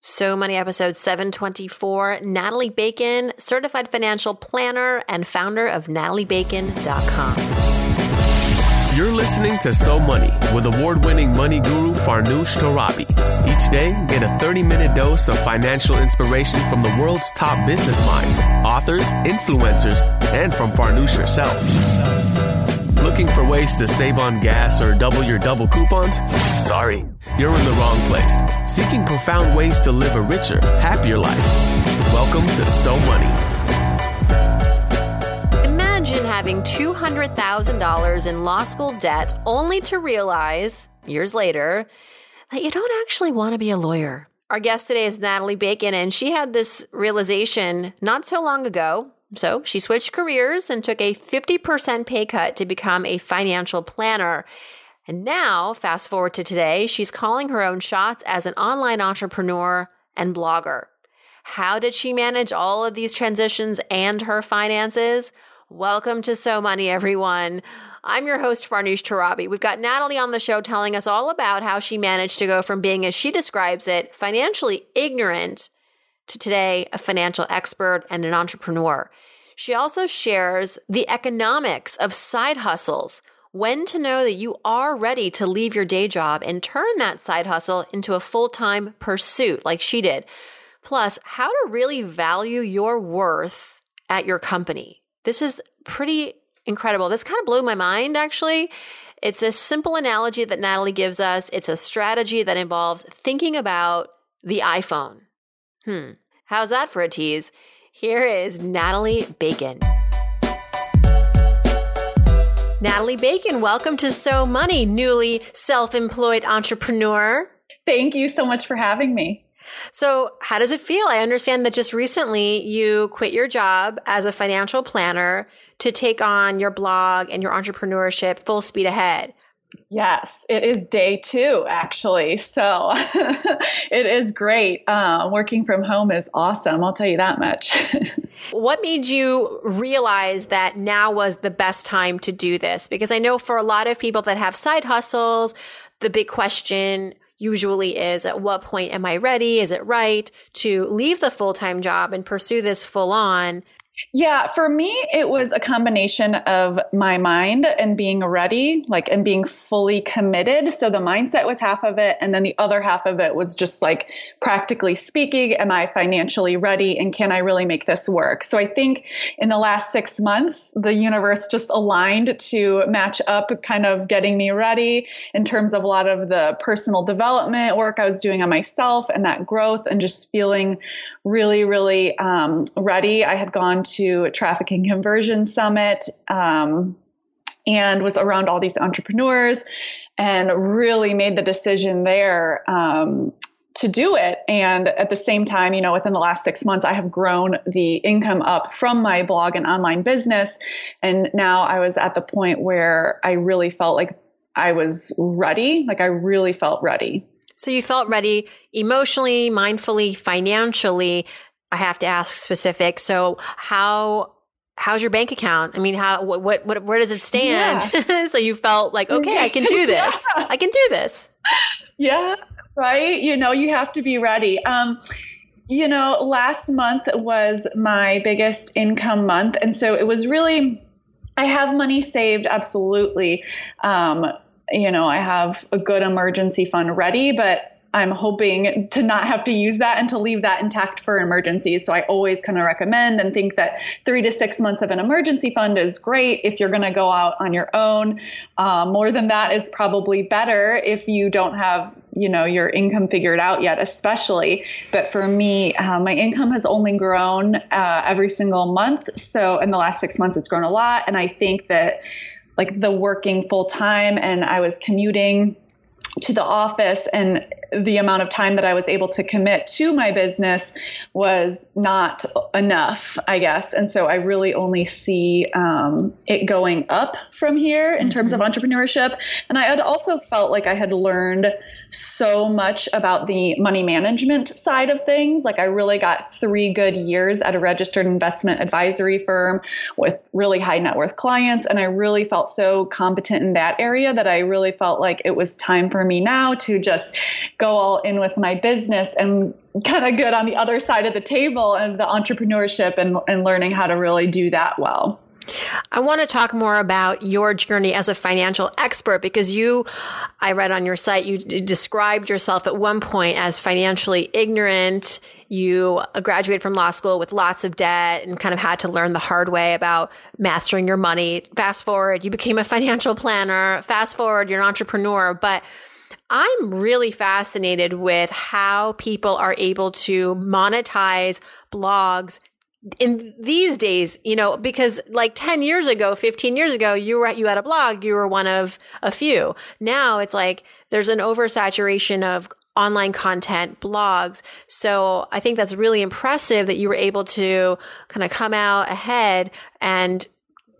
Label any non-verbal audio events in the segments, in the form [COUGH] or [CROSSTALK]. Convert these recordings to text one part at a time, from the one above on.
So Money episode 724. Natalie Bacon, certified financial planner and founder of nataliebacon.com. You're listening to So Money with award winning money guru Farnoosh Torabi. Each day, get a 30 minute dose of financial inspiration from the world's top business minds, authors, influencers, and from Farnoosh herself. Looking for ways to save on gas or double your double coupons? Sorry, you're in the wrong place. Seeking profound ways to live a richer, happier life. Welcome to So Money. Imagine having $200,000 in law school debt only to realize, years later, that you don't actually want to be a lawyer. Our guest today is Natalie Bacon, and she had this realization not so long ago. So she switched careers and took a 50% pay cut to become a financial planner. And now, fast forward to today, she's calling her own shots as an online entrepreneur and blogger. How did she manage all of these transitions and her finances? Welcome to So Money, everyone. I'm your host, Farnoosh Torabi. We've got Natalie on the show telling us all about how she managed to go from being, as she describes it, financially ignorant to today a financial expert and an entrepreneur. She also shares the economics of side hustles, when to know that you are ready to leave your day job and turn that side hustle into a full time pursuit like she did. Plus, how to really value your worth at your company. This is pretty incredible. This kind of blew my mind, actually. It's a simple analogy that Natalie gives us. It's a strategy that involves thinking about the iPhone. Hmm. How's that for a tease? Here is Natalie Bacon. Natalie Bacon, welcome to So Money, newly self employed entrepreneur. Thank you so much for having me. So, how does it feel? I understand that just recently you quit your job as a financial planner to take on your blog and your entrepreneurship full speed ahead. Yes, it is day two, actually. So [LAUGHS] it is great. Uh, working from home is awesome. I'll tell you that much. [LAUGHS] what made you realize that now was the best time to do this? Because I know for a lot of people that have side hustles, the big question usually is at what point am I ready? Is it right to leave the full time job and pursue this full on? Yeah, for me, it was a combination of my mind and being ready, like, and being fully committed. So the mindset was half of it. And then the other half of it was just like, practically speaking, am I financially ready and can I really make this work? So I think in the last six months, the universe just aligned to match up, kind of getting me ready in terms of a lot of the personal development work I was doing on myself and that growth and just feeling really, really um, ready. I had gone to Traffic and Conversion Summit um, and was around all these entrepreneurs and really made the decision there um, to do it. And at the same time, you know, within the last six months, I have grown the income up from my blog and online business. And now I was at the point where I really felt like I was ready. Like I really felt ready. So you felt ready emotionally, mindfully, financially. I have to ask specific. So how how's your bank account? I mean, how what what, what where does it stand? Yeah. [LAUGHS] so you felt like, okay, I can [LAUGHS] do this. yeah. I can do this. Yeah, right. You know, you have to be ready. Um, you know, last month was my biggest income month, and so it was really. I have money saved, absolutely. Um, you know, I have a good emergency fund ready, but I'm hoping to not have to use that and to leave that intact for emergencies. So I always kind of recommend and think that three to six months of an emergency fund is great if you're going to go out on your own. Um, more than that is probably better if you don't have you know your income figured out yet especially but for me uh, my income has only grown uh, every single month so in the last six months it's grown a lot and i think that like the working full time and I was commuting to the office and the amount of time that I was able to commit to my business was not enough, I guess. And so I really only see um, it going up from here in mm-hmm. terms of mm-hmm. entrepreneurship. And I had also felt like I had learned so much about the money management side of things. Like I really got three good years at a registered investment advisory firm with really high net worth clients. And I really felt so competent in that area that I really felt like it was time for me now to just go all in with my business and kind of good on the other side of the table and the entrepreneurship and, and learning how to really do that well. I want to talk more about your journey as a financial expert because you, I read on your site, you d- described yourself at one point as financially ignorant. You uh, graduated from law school with lots of debt and kind of had to learn the hard way about mastering your money. Fast forward, you became a financial planner. Fast forward, you're an entrepreneur. But I'm really fascinated with how people are able to monetize blogs in these days, you know, because like 10 years ago, 15 years ago, you were, you had a blog, you were one of a few. Now it's like there's an oversaturation of online content, blogs. So I think that's really impressive that you were able to kind of come out ahead and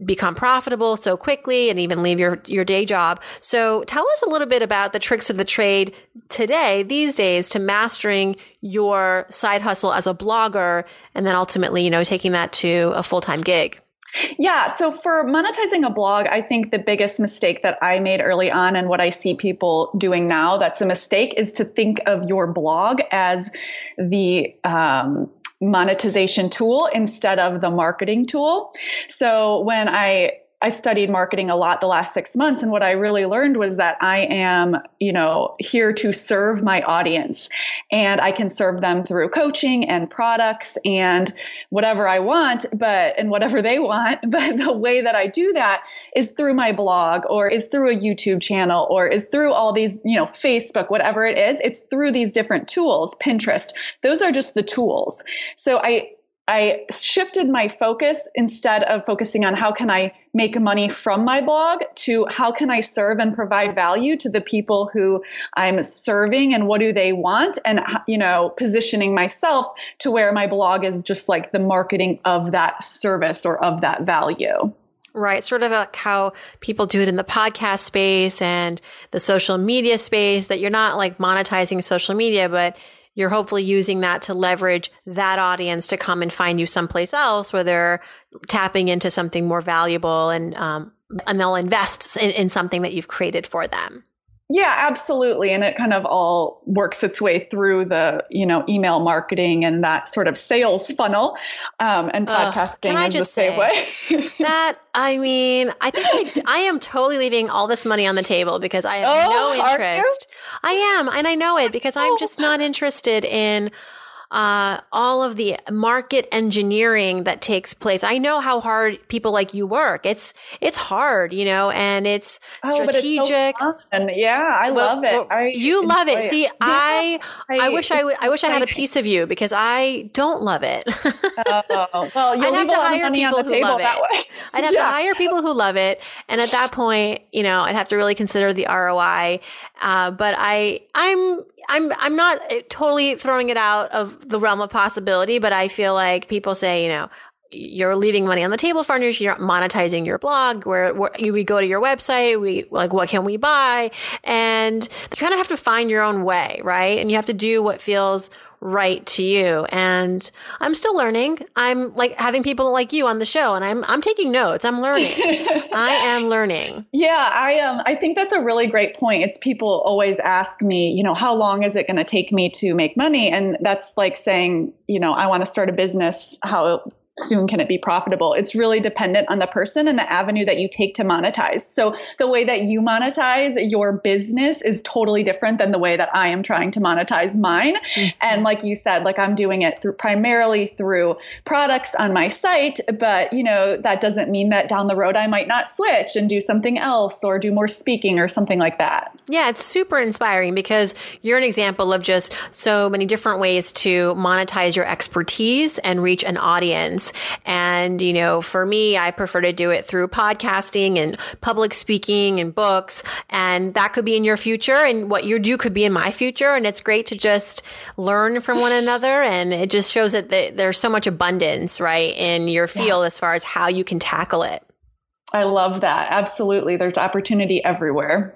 become profitable so quickly and even leave your, your day job. So tell us a little bit about the tricks of the trade today, these days to mastering your side hustle as a blogger and then ultimately, you know, taking that to a full-time gig. Yeah. So for monetizing a blog, I think the biggest mistake that I made early on and what I see people doing now that's a mistake is to think of your blog as the, um, monetization tool instead of the marketing tool. So when I I studied marketing a lot the last six months. And what I really learned was that I am, you know, here to serve my audience and I can serve them through coaching and products and whatever I want, but, and whatever they want. [LAUGHS] But the way that I do that is through my blog or is through a YouTube channel or is through all these, you know, Facebook, whatever it is. It's through these different tools, Pinterest. Those are just the tools. So I, I shifted my focus instead of focusing on how can I make money from my blog to how can I serve and provide value to the people who I'm serving and what do they want and you know positioning myself to where my blog is just like the marketing of that service or of that value. Right. Sort of like how people do it in the podcast space and the social media space that you're not like monetizing social media, but you're hopefully using that to leverage that audience to come and find you someplace else where they're tapping into something more valuable and um, and they'll invest in, in something that you've created for them. Yeah, absolutely. And it kind of all works its way through the, you know, email marketing and that sort of sales funnel. Um, and podcasting uh, is the same way. [LAUGHS] that, I mean, I think I, I, am totally leaving all this money on the table because I have oh, no interest. I am. And I know it because I'm just not interested in uh, all of the market engineering that takes place. I know how hard people like you work. It's it's hard, you know, and it's strategic. Oh, it's so yeah, I well, love it. I you love it. it. See, [LAUGHS] yeah, I I, I wish I, w- I wish I had a piece of you because I don't love it. oh, well, [LAUGHS] you'll I'd have to hire people who love it. [LAUGHS] I'd have yeah. to hire people who love it, and at that point, you know, I'd have to really consider the ROI. Uh, but I I'm I'm I'm not uh, totally throwing it out of the realm of possibility, but I feel like people say, you know, you're leaving money on the table for news. You're monetizing your blog where, where we go to your website. We like, what can we buy? And you kind of have to find your own way, right? And you have to do what feels right to you. And I'm still learning. I'm like having people like you on the show and I'm I'm taking notes. I'm learning. [LAUGHS] I am learning. Yeah, I um I think that's a really great point. It's people always ask me, you know, how long is it going to take me to make money? And that's like saying, you know, I want to start a business. How soon can it be profitable? It's really dependent on the person and the avenue that you take to monetize. So the way that you monetize your business is totally different than the way that I am trying to monetize mine. Mm-hmm. And like you said, like I'm doing it through primarily through products on my site, but you know, that doesn't mean that down the road I might not switch and do something else or do more speaking or something like that. Yeah, it's super inspiring because you're an example of just so many different ways to monetize your expertise and reach an audience. And, you know, for me, I prefer to do it through podcasting and public speaking and books. And that could be in your future and what you do could be in my future. And it's great to just learn from one [LAUGHS] another. And it just shows that there's so much abundance, right, in your field yeah. as far as how you can tackle it. I love that. Absolutely. There's opportunity everywhere.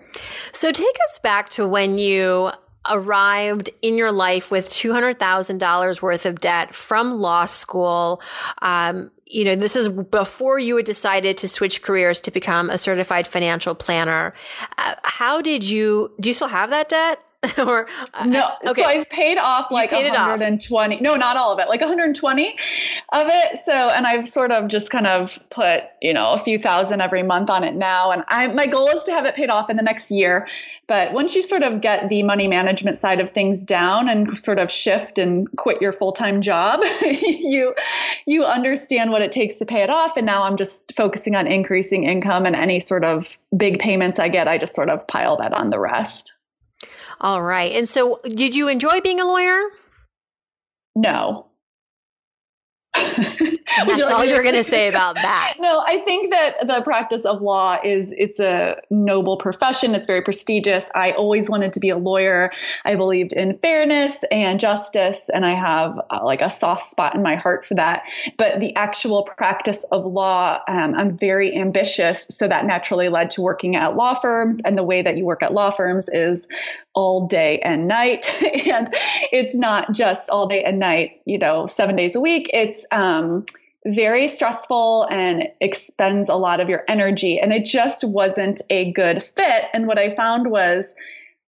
So take us back to when you arrived in your life with $200,000 worth of debt from law school. Um, you know, this is before you had decided to switch careers to become a certified financial planner. Uh, how did you, do you still have that debt? [LAUGHS] or uh, no okay. so i've paid off like paid 120 no not all of it like 120 of it. So and i've sort of just kind of put you know a few thousand every month on it now. And i my goal is to have it paid off in the next year. But once you sort of get the money management side of things down and sort of shift and quit your full-time job [LAUGHS] you you understand what it takes to pay it off. And now i'm just focusing on increasing income and any sort of big payments i get i just sort of pile that on the rest all right. And so, did you enjoy being a lawyer? No. [LAUGHS] [LAUGHS] That's like all you're going to say about that. [LAUGHS] No, I think that the practice of law is it's a noble profession. It's very prestigious. I always wanted to be a lawyer. I believed in fairness and justice, and I have uh, like a soft spot in my heart for that. But the actual practice of law, um, I'm very ambitious, so that naturally led to working at law firms. And the way that you work at law firms is all day and night, [LAUGHS] and it's not just all day and night. You know, seven days a week. It's um, very stressful and expends a lot of your energy. And it just wasn't a good fit. And what I found was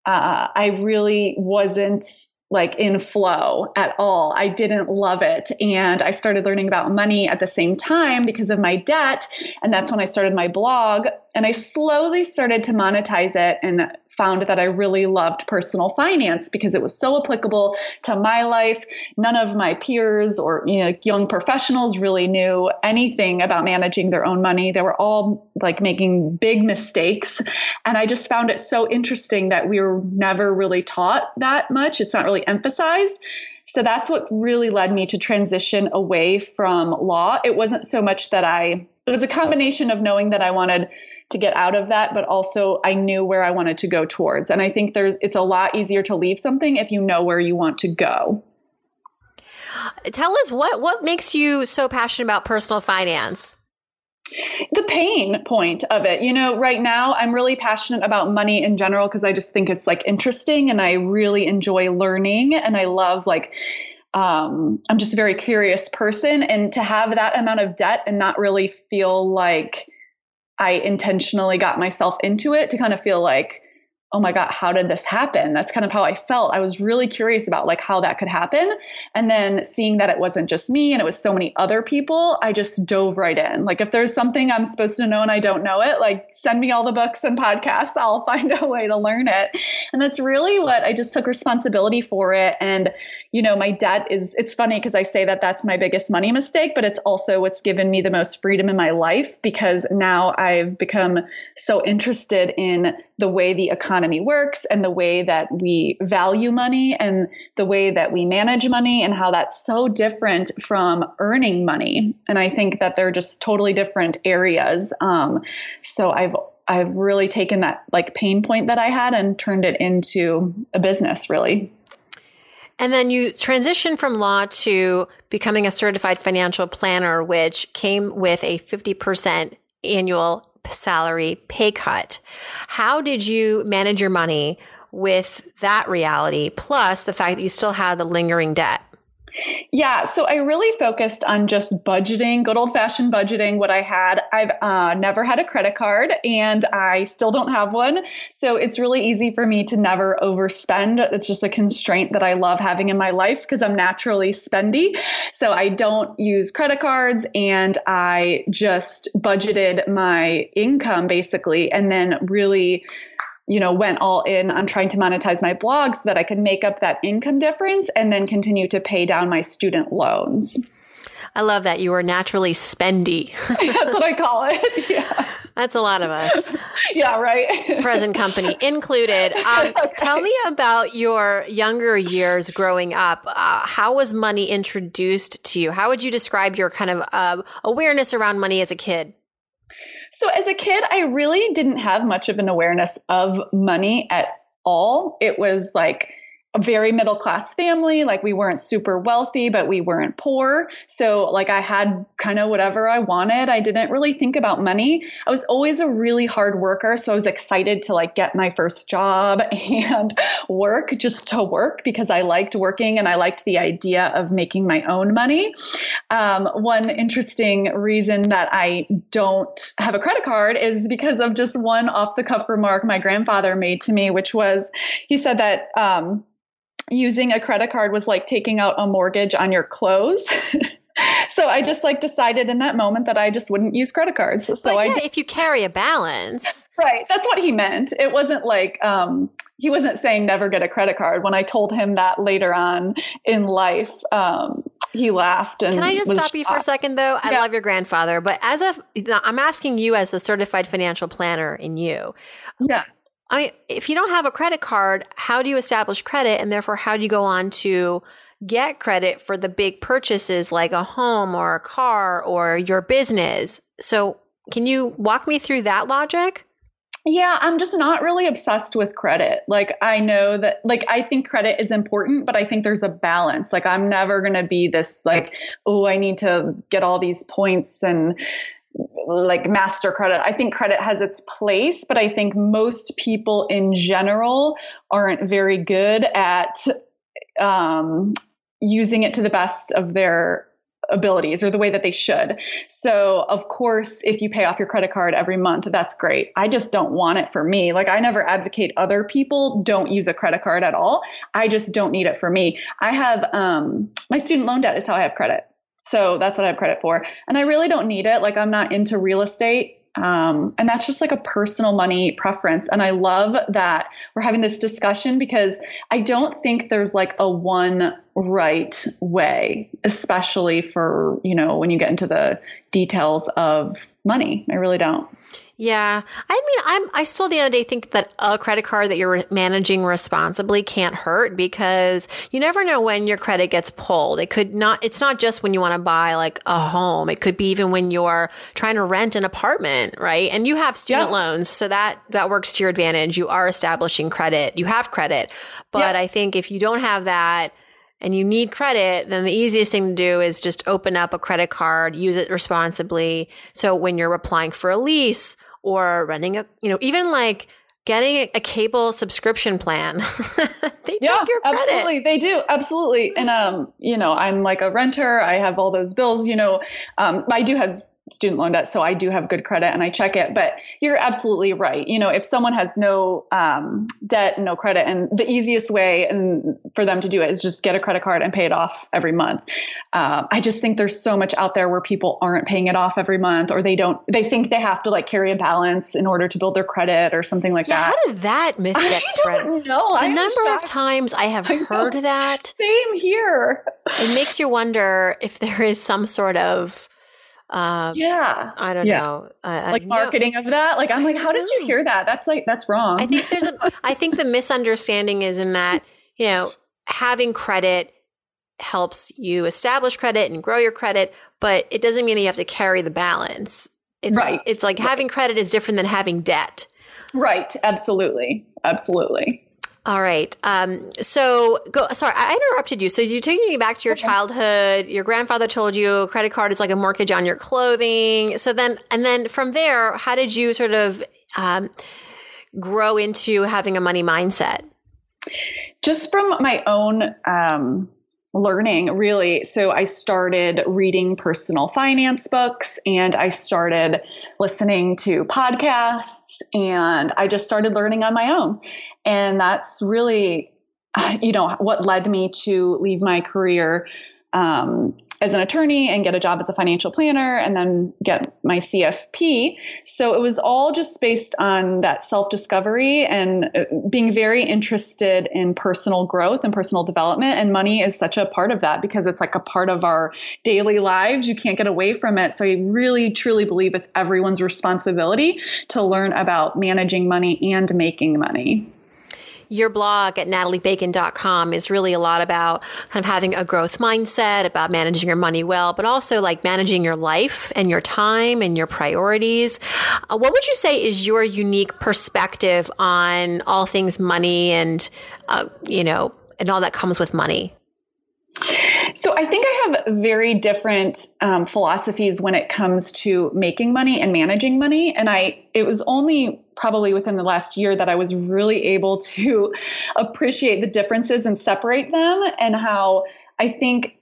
uh, I really wasn't like in flow at all. I didn't love it. And I started learning about money at the same time because of my debt. And that's when I started my blog. And I slowly started to monetize it and found that I really loved personal finance because it was so applicable to my life. None of my peers or you know, young professionals really knew anything about managing their own money. They were all like making big mistakes. And I just found it so interesting that we were never really taught that much. It's not really emphasized. So that's what really led me to transition away from law. It wasn't so much that I, it was a combination of knowing that I wanted to get out of that, but also I knew where I wanted to go towards. And I think there's it's a lot easier to leave something if you know where you want to go. Tell us what what makes you so passionate about personal finance? the pain point of it. You know, right now I'm really passionate about money in general because I just think it's like interesting and I really enjoy learning and I love like um, I'm just a very curious person and to have that amount of debt and not really feel like I intentionally got myself into it to kind of feel like oh my god how did this happen? That's kind of how i felt. I was really curious about like how that could happen. And then seeing that it wasn't just me and it was so many other people i just dove right in. Like if there's something i'm supposed to know and i don't know it like send me all the books and podcasts. I'll [LAUGHS] find a way to learn it. And that's really what i just took responsibility for it. And you know my debt is it's funny because i say that that's my biggest money mistake but it's also what's given me the most freedom in my life because now i've become so interested in the way the economy works and the way that we value money and the way that we manage money and how that's so different from earning money. And I think that they're just totally different areas. Um, so I've I've really taken that like pain point that I had and turned it into a business really. And then you transitioned from law to becoming a certified financial planner, which came with a 50% annual salary pay cut. How did you manage your money with that reality, plus the fact that you still had the lingering debt? Yeah, so I really focused on just budgeting, good old fashioned budgeting. What I had, I've uh, never had a credit card and I still don't have one. So it's really easy for me to never overspend. It's just a constraint that I love having in my life because I'm naturally spendy. So I don't use credit cards and I just budgeted my income basically and then really you know, went all in on trying to monetize my blog so that I could make up that income difference and then continue to pay down my student loans. I love that you are naturally spendy. [LAUGHS] [LAUGHS] That's what I call it. [LAUGHS] Yeah. That's a lot of us. yeah, right. Present company included. Um, okay. Tell me about your younger years growing up. Uh, how was money introduced to you? How would you describe your kind of uh, awareness around money as a kid? So as a kid, I really didn't have much of an awareness of money at all. It was like a very middle class family. Like we weren't super wealthy, but we weren't poor. So like I had kind of whatever I wanted. I didn't really think about money. I was always a really hard worker. So I was excited to like get my first job [LAUGHS] and work just to work because I liked working and I liked the idea of making my own money. Um, one interesting reason that I don't have a credit card is because of just one off the cuff remark my grandfather made to me, which was he said that, um, using a credit card was like taking out a mortgage on your clothes. [LAUGHS] so I just like decided in that moment that I just wouldn't use credit cards. So but I yeah, if you carry a balance. [LAUGHS] Right. That's what he meant. It wasn't like um he wasn't saying never get a credit card. When I told him that later on in life, um he laughed and Can I just stop shocked. you for a second though? I Yeah. love your grandfather, but as a I'm asking you as a certified financial planner in you. Yeah. I mean, if you don't have a credit card, how do you establish credit? And therefore, how do you go on to get credit for the big purchases like a home or a car or your business? So, can you walk me through that logic? Yeah, I'm just not really obsessed with credit. Like I know that like I think credit is important, but I think there's a balance. Like I'm never going to be this like, oh, I need to get all these points and like master credit. I think credit has its place, but I think most people in general aren't very good at um, using it to the best of their abilities or the way that they should. So, of course, if you pay off your credit card every month, that's great. I just don't want it for me. Like, I never advocate other people don't use a credit card at all. I just don't need it for me. I have um, my student loan debt is how I have credit. So that's what I have credit for. And I really don't need it. Like, I'm not into real estate. Um, and that's just like a personal money preference. And I love that we're having this discussion because I don't think there's like a one right way, especially for, you know, when you get into the details of money. I really don't. Yeah. I mean, I'm, I still the other day think that a credit card that you're managing responsibly can't hurt because you never know when your credit gets pulled. It could not, it's not just when you want to buy like a home. It could be even when you're trying to rent an apartment, right? And you have student Yeah. loans. So that, that works to your advantage. You are establishing credit. You have credit. But Yeah. I think if you don't have that, and you need credit, then the easiest thing to do is just open up a credit card, use it responsibly. So when you're applying for a lease or renting a, you know, even like getting a, a cable subscription plan, [LAUGHS] they Yeah, check your credit. absolutely. They do. Absolutely. And, um, you know, I'm like a renter. I have all those bills, you know, um, I do have student loan debt, so I do have good credit and I check it, but you're absolutely right. You know, if someone has no, um, debt, no credit, and the easiest way and for them to do it is just get a credit card and pay it off every month. Um, I just think there's so much out there where people aren't paying it off every month or they don't, they think they have to like carry a balance in order to build their credit or something like Yeah, that. how did that myth [LAUGHS] get spread? know. The number of times I have I heard that, Same here. it makes you wonder if there is some sort of, uh, Yeah. I don't Yeah. know, uh, Like no- marketing of that. Like I'm like, how did you hear that? That's like that's wrong. I think there's a I think the misunderstanding is in that, you know, having credit helps you establish credit and grow your credit, but it doesn't mean that you have to carry the balance. It's Right. it's like having credit is different than having debt. right. Absolutely. Absolutely. All right. Um, so go, sorry, I interrupted you. So you're taking me back to your childhood. Your grandfather told you credit card is like a mortgage on your clothing. So then, and then from there, how did you sort of, um, grow into having a money mindset? Just from my own um, learning, really. So I started reading personal finance books and I started listening to podcasts and I just started learning on my own. And that's really, [LAUGHS] you know, what led me to leave my career um, as an attorney and get a job as a financial planner and then get my CFP. So it was all just based on that self discovery and uh, being very interested in personal growth and personal development. And money is such a part of that because it's like a part of our daily lives. You can't get away from it. So I really, truly believe it's everyone's responsibility to learn about managing money and making money. Your blog at nataliebacon.com is really a lot about kind of having a growth mindset, about managing your money well, but also like managing your life and your time and your priorities. Uh, what would you say is your unique perspective on all things money and, uh, you know, and all that comes with money? So I think I have very different um, philosophies when it comes to making money and managing money. And I, it was only probably within the last year that I was really able to [LAUGHS] appreciate the differences and separate them and how I think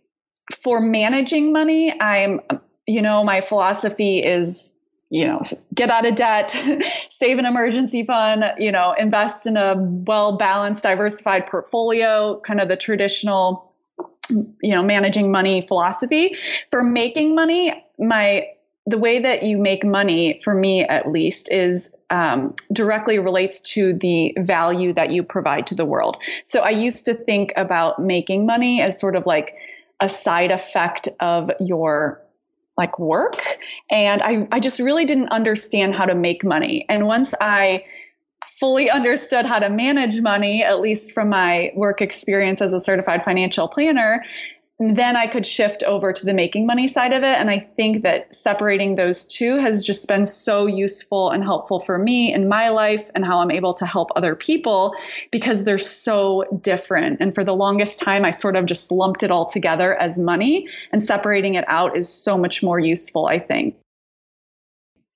for managing money, I'm, you know, my philosophy is you know, get out of debt, [LAUGHS] save an emergency fund, you know, invest in a well balanced, diversified portfolio, kind of the traditional you know managing money philosophy. For making money my the way that you make money for me at least is um, directly relates to the value that you provide to the world. So i used to think about making money as sort of like a side effect of your like work. And I, I just really didn't understand how to make money. And once i fully understood how to manage money, at least from my work experience as a certified financial planner, then I could shift over to the making money side of it. And I think that separating those two has just been so useful and helpful for me in my life and how I'm able to help other people because they're so different. And for the longest time, I sort of just lumped it all together as money, and separating it out is so much more useful, I think.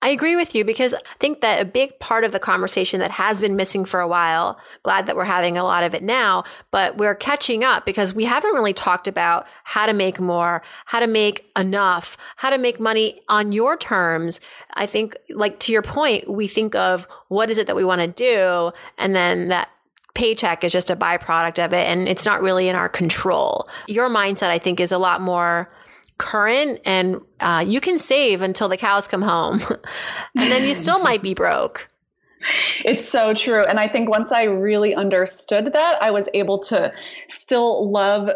I agree with you because I think that a big part of the conversation that has been missing for a while, glad that we're having a lot of it now, but we're catching up because we haven't really talked about how to make more, how to make enough, how to make money on your terms. I think, like to your point, we think of what is it that we want to do, and then that paycheck is just a byproduct of it, and it's not really in our control. Your mindset, I think, is a lot more current and uh, you can save until the cows come home. [LAUGHS] And then you still might be broke. It's so true. And i think once i really understood that i was able to still love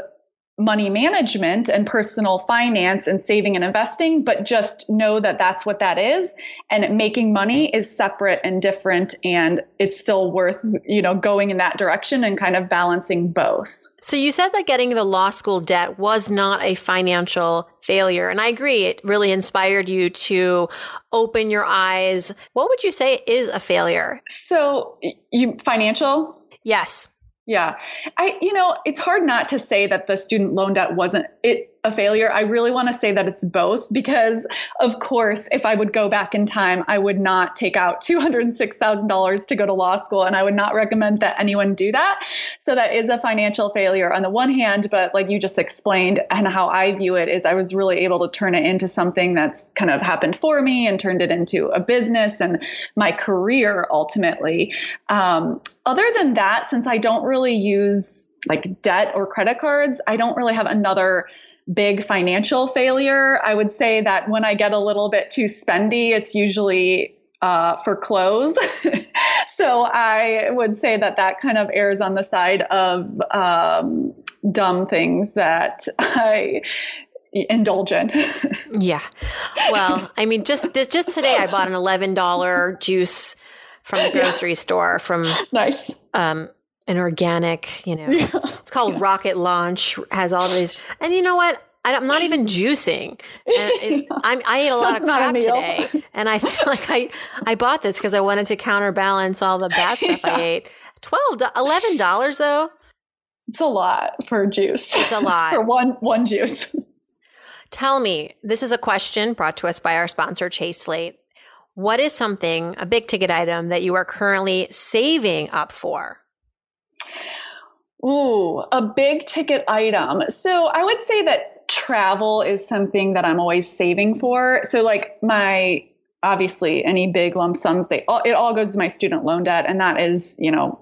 money management and personal finance and saving and investing, but just know that that's what that is. And making money is separate and different, and it's still worth, you know, going in that direction and kind of balancing both. So you said that getting the law school debt was not a financial failure. And I agree. It really inspired you to open your eyes. What would you say is a failure? So you financial? Yes. Yeah. I you know, it's hard not to say that the student loan debt wasn't it a failure. I really want to say that it's both because, of course, if I would go back in time, I would not take out $206,000 to go to law school, and I would not recommend that anyone do that. So that is a financial failure on the one hand, but like you just explained, and how I view it is I was really able to turn it into something that's kind of happened for me and turned it into a business and my career ultimately. Um, other than that, since I don't really use like debt or credit cards, I don't really have another big financial failure. I would say that when I get a little bit too spendy, it's usually uh, for clothes. [LAUGHS] so I would say that that kind of errs on the side of um, dumb things that [LAUGHS] I indulge in. [LAUGHS] yeah. Well, I mean, just just today I bought an eleven dollar juice from the grocery yeah. store from nice. Um, an organic, you know, yeah. it's called Rocket Launch, has all these, and you know what? I, am not even juicing. [LAUGHS] It, i ate a lot of crap today, and I feel like I I bought this because I wanted to counterbalance all the bad [LAUGHS] stuff yeah. I ate. Twelve, eleven dollars though. It's a lot for juice. It's a [LAUGHS] lot for one one juice. Tell me, this is a question brought to us by our sponsor, Chase Slate. What is something, a big ticket item, that you are currently saving up for? Ooh, a big ticket item. So I would say that travel is something that I'm always saving for. So like my obviously any big lump sums they all, it all goes to my student loan debt and that is, you know,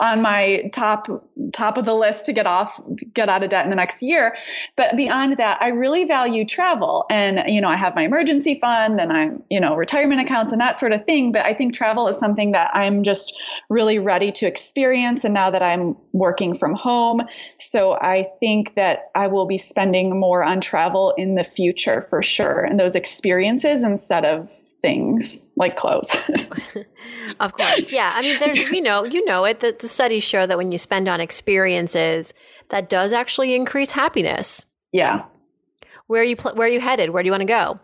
on my top top of the list to get off get out of debt in the next year but beyond that i really value travel and you know i have my emergency fund and i'm you know retirement accounts and that sort of thing but i think travel is something that i'm just really ready to experience and now that i'm working from home so i think that i will be spending more on travel in the future for sure and those experiences instead of things like clothes. [LAUGHS] [LAUGHS] of course. Yeah. I mean, there's, you know, you know it, that the studies show that when you spend on experiences, that does actually increase happiness. Yeah. Where are you, pl- where are you headed? Where do you want to go?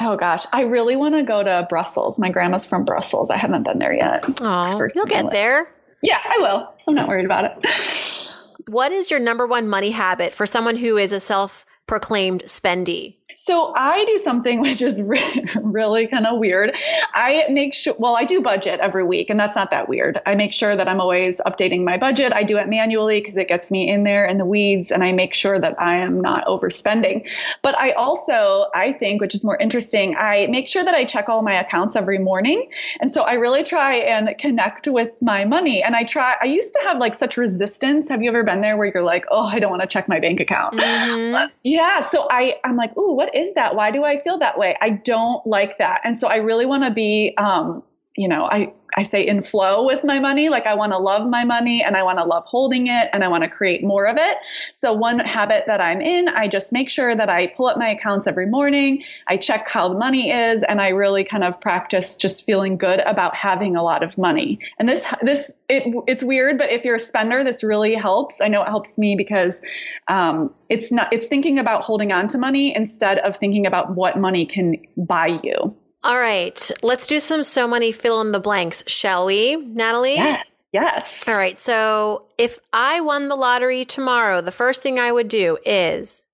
Oh gosh, I really want to go to Brussels. My grandma's from Brussels. I haven't been there yet. Oh, you'll get there. Yeah, I will. I'm not worried about it. what is your number one money habit for someone who is a self proclaimed spendy? So I do something [LAUGHS] which is re- really kind of weird. I make sure, well, I do budget every week, and that's not that weird. I make sure that I'm always updating my budget. I do it manually because it gets me in there in the weeds, and I make sure that I am not overspending. But I also, I think, which is more interesting, I make sure that I check all my accounts every morning. And so I really try and connect with my money. And I try, I used to have like such resistance. Have you ever been there where you're like, oh, I don't want to check my bank account? Mm-hmm. [LAUGHS] Yeah. So I, I'm like, ooh, what is that? Why do I feel that way? I don't like that. And so I really want to be, um, you know, I, I say in flow with my money. Like I want to love my money and I want to love holding it and I want to create more of it. So one habit that I'm in, I just make sure that I pull up my accounts every morning. I check how the money is and I really kind of practice just feeling good about having a lot of money. And this, this, it, it's weird, but if you're a spender, this really helps. I know it helps me because, um, it's not, it's thinking about holding on to money instead of thinking about what money can buy you. All right, let's do some So Money fill in the blanks, shall we, Natalie? Yeah. Yes. All right. So if I won the lottery tomorrow, the first thing I would do is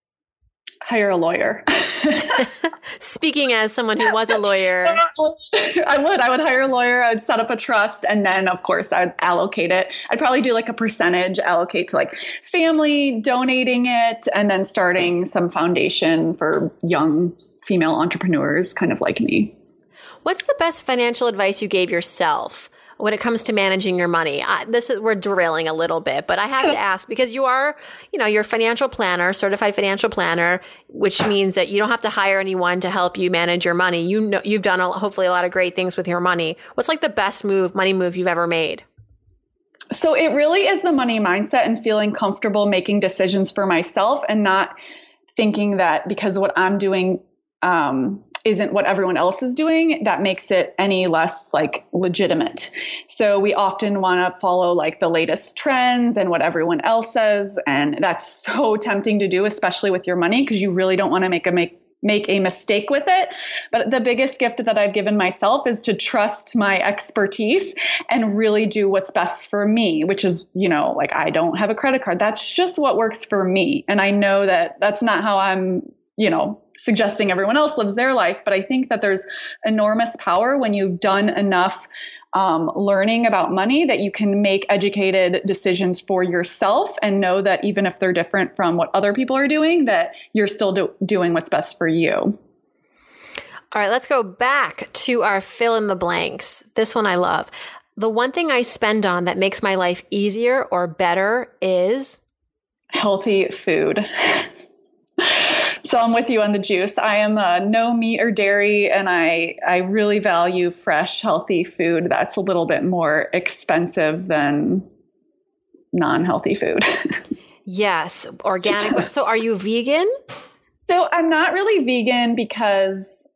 hire a lawyer. [LAUGHS] Speaking as someone who was a lawyer, [LAUGHS] I would. I would hire a lawyer. I'd set up a trust, and then, of course, I'd allocate it. I'd probably do like a percentage allocate to like family, donating it, and then starting some foundation for young female entrepreneurs, kind of like me. What's the best financial advice you gave yourself when it comes to managing your money? I, this is we're derailing a little bit, but I have to [LAUGHS] ask because you are, you know, you're a financial planner, certified financial planner, which means that you don't have to hire anyone to help you manage your money. You know, you've done a, hopefully a lot of great things with your money. What's like the best move, money move you've ever made? So it really is the money mindset and feeling comfortable making decisions for myself and not thinking that because what I'm doing um, isn't what everyone else is doing, that makes it any less like legitimate. So we often want to follow like the latest trends and what everyone else says. And that's [LAUGHS] so tempting to do, especially with your money, because you really don't want to make a make make a mistake with it. But the biggest gift that I've given myself is to trust my expertise and really do what's best for me, which is, you know, like I don't have a credit card. That's just what works for me. And I know that that's not how I'm, you know, suggesting everyone else lives their life. But I think that there's enormous power when you've done enough um, learning about money that you can make educated decisions for yourself and know that even if they're different from what other people are doing, that you're still do- doing what's best for you. All right, let's go back to our fill in the blanks. This one I love. The one thing I spend on that makes my life easier or better is healthy food. [LAUGHS] So I'm with you on the juice. I am uh, no meat or dairy, and I I really value fresh, healthy food. That's a little bit more expensive than non-healthy food. [LAUGHS] yes, organic. [LAUGHS] so are you vegan? So I'm not really vegan because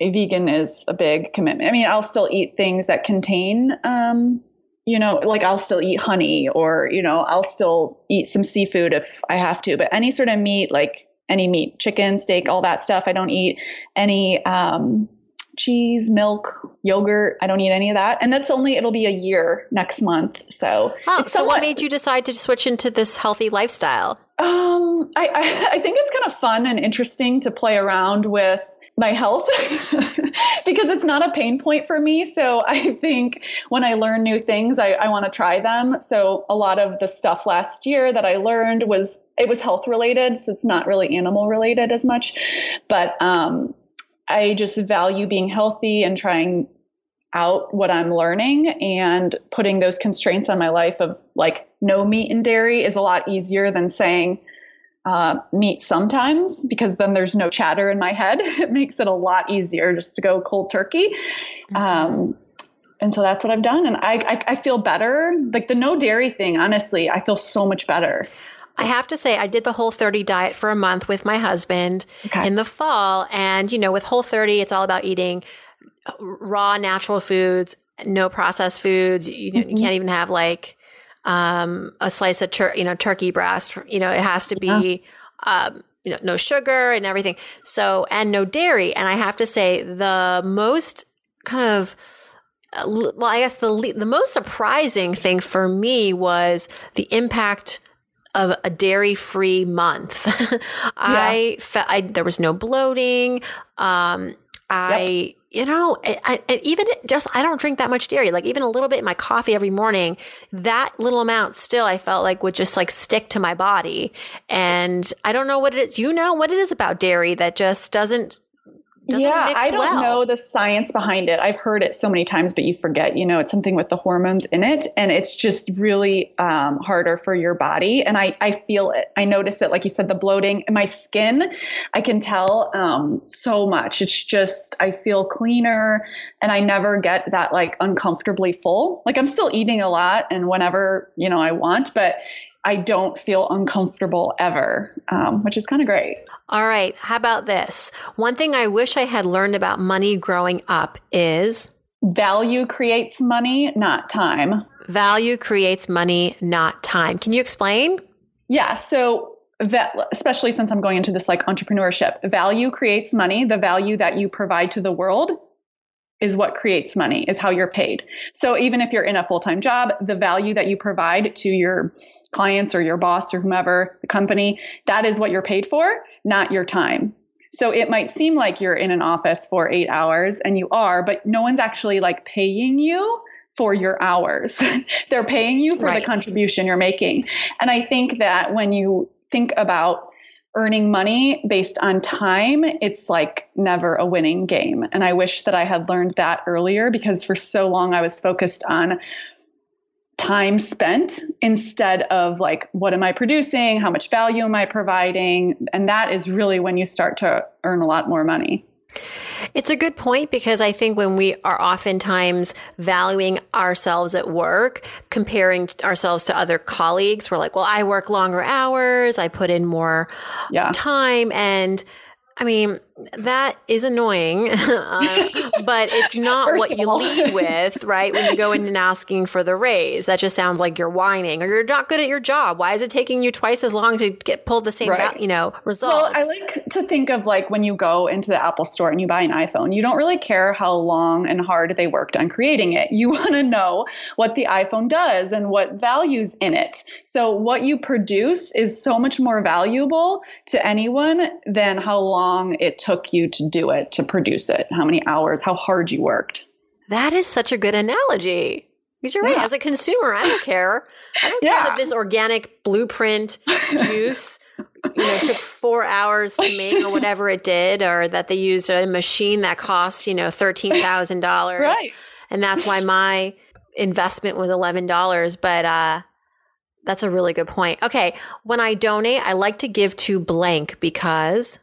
vegan is a big commitment. I mean, I'll still eat things that contain um, you know, like I'll still eat honey or, you know, I'll still eat some seafood if I have to, but any sort of meat, like any meat, chicken, steak, all that stuff. I don't eat any um, cheese, milk, yogurt. I don't eat any of that. And that's only, it'll be a year next month. So, oh, so what made you decide to switch into this healthy lifestyle? Um, I, I, [LAUGHS] I think it's kind of fun and interesting to play around with my health [LAUGHS] because it's not a pain point for me. So I think when I learn new things, I, I want to try them. So a lot of the stuff last year that I learned was it was health related, so it's not really animal related as much. But um, I just value being healthy and trying out what I'm learning and putting those constraints on my life of like no meat and dairy is a lot easier than saying uh, meat sometimes because then there's no chatter in my head. [LAUGHS] It makes it a lot easier just to go cold turkey. Mm-hmm. Um, and so that's what I've done. And I, I, I feel better. Like the no dairy thing, honestly, I feel so much better. I have to say, I did the Whole30 diet for a month with my husband okay. in the fall. And, you know, with Whole30, it's all about eating raw, natural foods, no processed foods. You, mm-hmm. you can't even have like um, a slice of tur- you know turkey breast. You know, it has to be yeah. um, you know no sugar and everything. So and no dairy. And I have to say the most kind of uh, well, I guess the the most surprising thing for me was the impact of a dairy free month. [LAUGHS] I, yeah. I, there was no bloating. Um, I, yep. you know, I, I, even just, I don't drink that much dairy. Like even a little bit in my coffee every morning, that little amount still I felt like would just like stick to my body. And I don't know what it is. You know what it is about dairy that just doesn't yeah, I don't well. know the science behind it. I've heard it so many times, but you forget. You know, it's something with the hormones in it, and it's just really um, harder for your body. And I, I feel it. I notice it. Like you said, the bloating in my skin, I can tell um, so much. It's just I feel cleaner, and I never get that like uncomfortably full. Like I'm still eating a lot, and whenever you know I want, but I don't feel uncomfortable ever, um, which is kind of great. All right. How about this? One thing I wish I had learned about money growing up is value creates money, not time. Value creates money, not time. Can you explain? Yeah. So, that, especially since I'm going into this like entrepreneurship, value creates money. The value that you provide to the world is what creates money, is how you're paid. So even if you're in a full time job, the value that you provide to your clients or your boss or whomever, the company, that is what you're paid for, not your time. So it might seem like you're in an office for eight hours and you are, but no one's actually like paying you for your hours. [LAUGHS] They're paying you for right. the contribution you're making. And I think that when you think about earning money based on time, it's like never a winning game. And I wish that I had learned that earlier because for so long I was focused on time spent instead of like what am i producing? How much value am i providing? And that is really when you start to earn a lot more money it's a good point because I think when we are oftentimes valuing ourselves at work, comparing ourselves to other colleagues, we're like, well, I work longer hours, I put in more yeah. time. And I mean, that is annoying, [LAUGHS] uh, but it's [LAUGHS] not what you all. lead with, right? When you go in and asking for the raise, that just sounds like you're whining or you're not good at your job. Why is it taking you twice as long to get pulled the same, right. you know, results? Well, I like to think of like when you go into the Apple store and you buy an iPhone, you don't really care how long and hard they worked on creating it. You [LAUGHS] want to know what the iPhone does and what values in it. So what you produce is so much more valuable to anyone than how long it took you to do it, to produce it, how many hours, how hard you worked. That is such a good analogy. Because you're yeah. right. As a consumer, I don't care. I don't yeah. care that this organic blueprint juice you know took [LAUGHS] four hours to make or whatever it did, or that they used a machine that cost you know thirteen thousand dollars, right? And that's why my investment was eleven dollars. But uh, that's a really good point. Okay, when I donate, I like to give to blank because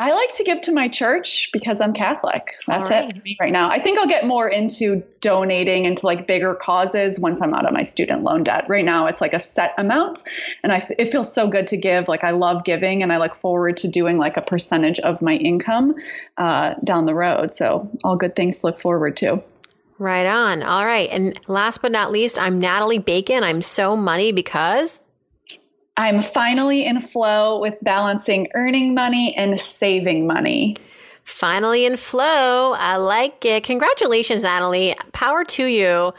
I like to give to my church because I'm Catholic. That's right. it for me right now. I think I'll get more into donating into like bigger causes once I'm out of my student loan debt. Right now, it's like a set amount, and I, it feels so good to give. Like I love giving, and I look forward to doing like a percentage of my income uh, down the road. So all good things to look forward to. Right on. All right. And last but not least, I'm Natalie Bacon. I'm so money because I'm finally in flow with balancing earning money and saving money. Finally in flow. I like it. Congratulations, Natalie. Power to you.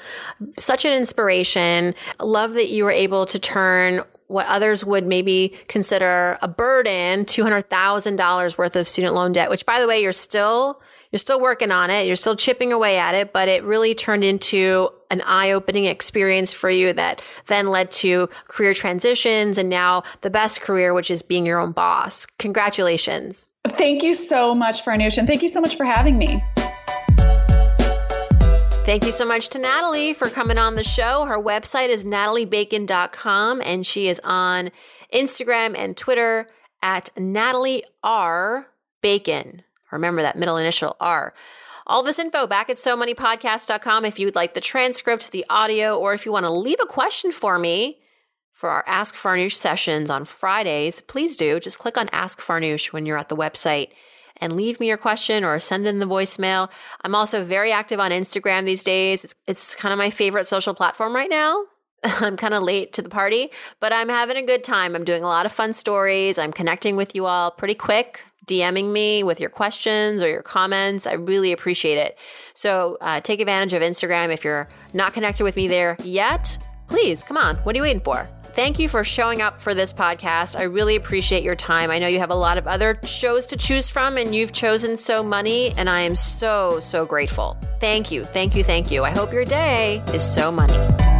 Such an inspiration. Love that you were able to turn what others would maybe consider a burden, $200,000 worth of student loan debt, which by the way, you're still you're still working on it. You're still chipping away at it, but it really turned into an eye opening experience for you that then led to career transitions and now the best career, which is being your own boss. Congratulations. Thank you so much, Farnoosh, and thank you so much for having me. Thank you so much to Natalie for coming on the show. Her website is nataliebacon.com and she is on Instagram and Twitter at Natalie R. Bacon. Remember that middle initial R. All this info back at so moneypodcast.com if you'd like the transcript, the audio, or if you want to leave a question for me for our Ask Farnoosh sessions on Fridays, please do. Just click on Ask Farnoosh when you're at the website and leave me your question or send in the voicemail. I'm also very active on Instagram these days. It's, it's kind of my favorite social platform right now. [LAUGHS] I'm kind of late to the party, but I'm having a good time. I'm doing a lot of fun stories. I'm connecting with you all pretty quick. DMing me with your questions or your comments. I really appreciate it. So uh, take advantage of Instagram. If you're not connected with me there yet, Please, come on. What are you waiting for? Thank you for showing up for this podcast. I really appreciate your time. I know you have a lot of other shows to choose from, and you've chosen So Money, and I am so, so grateful. Thank you, thank you, thank you. I hope your day is so money.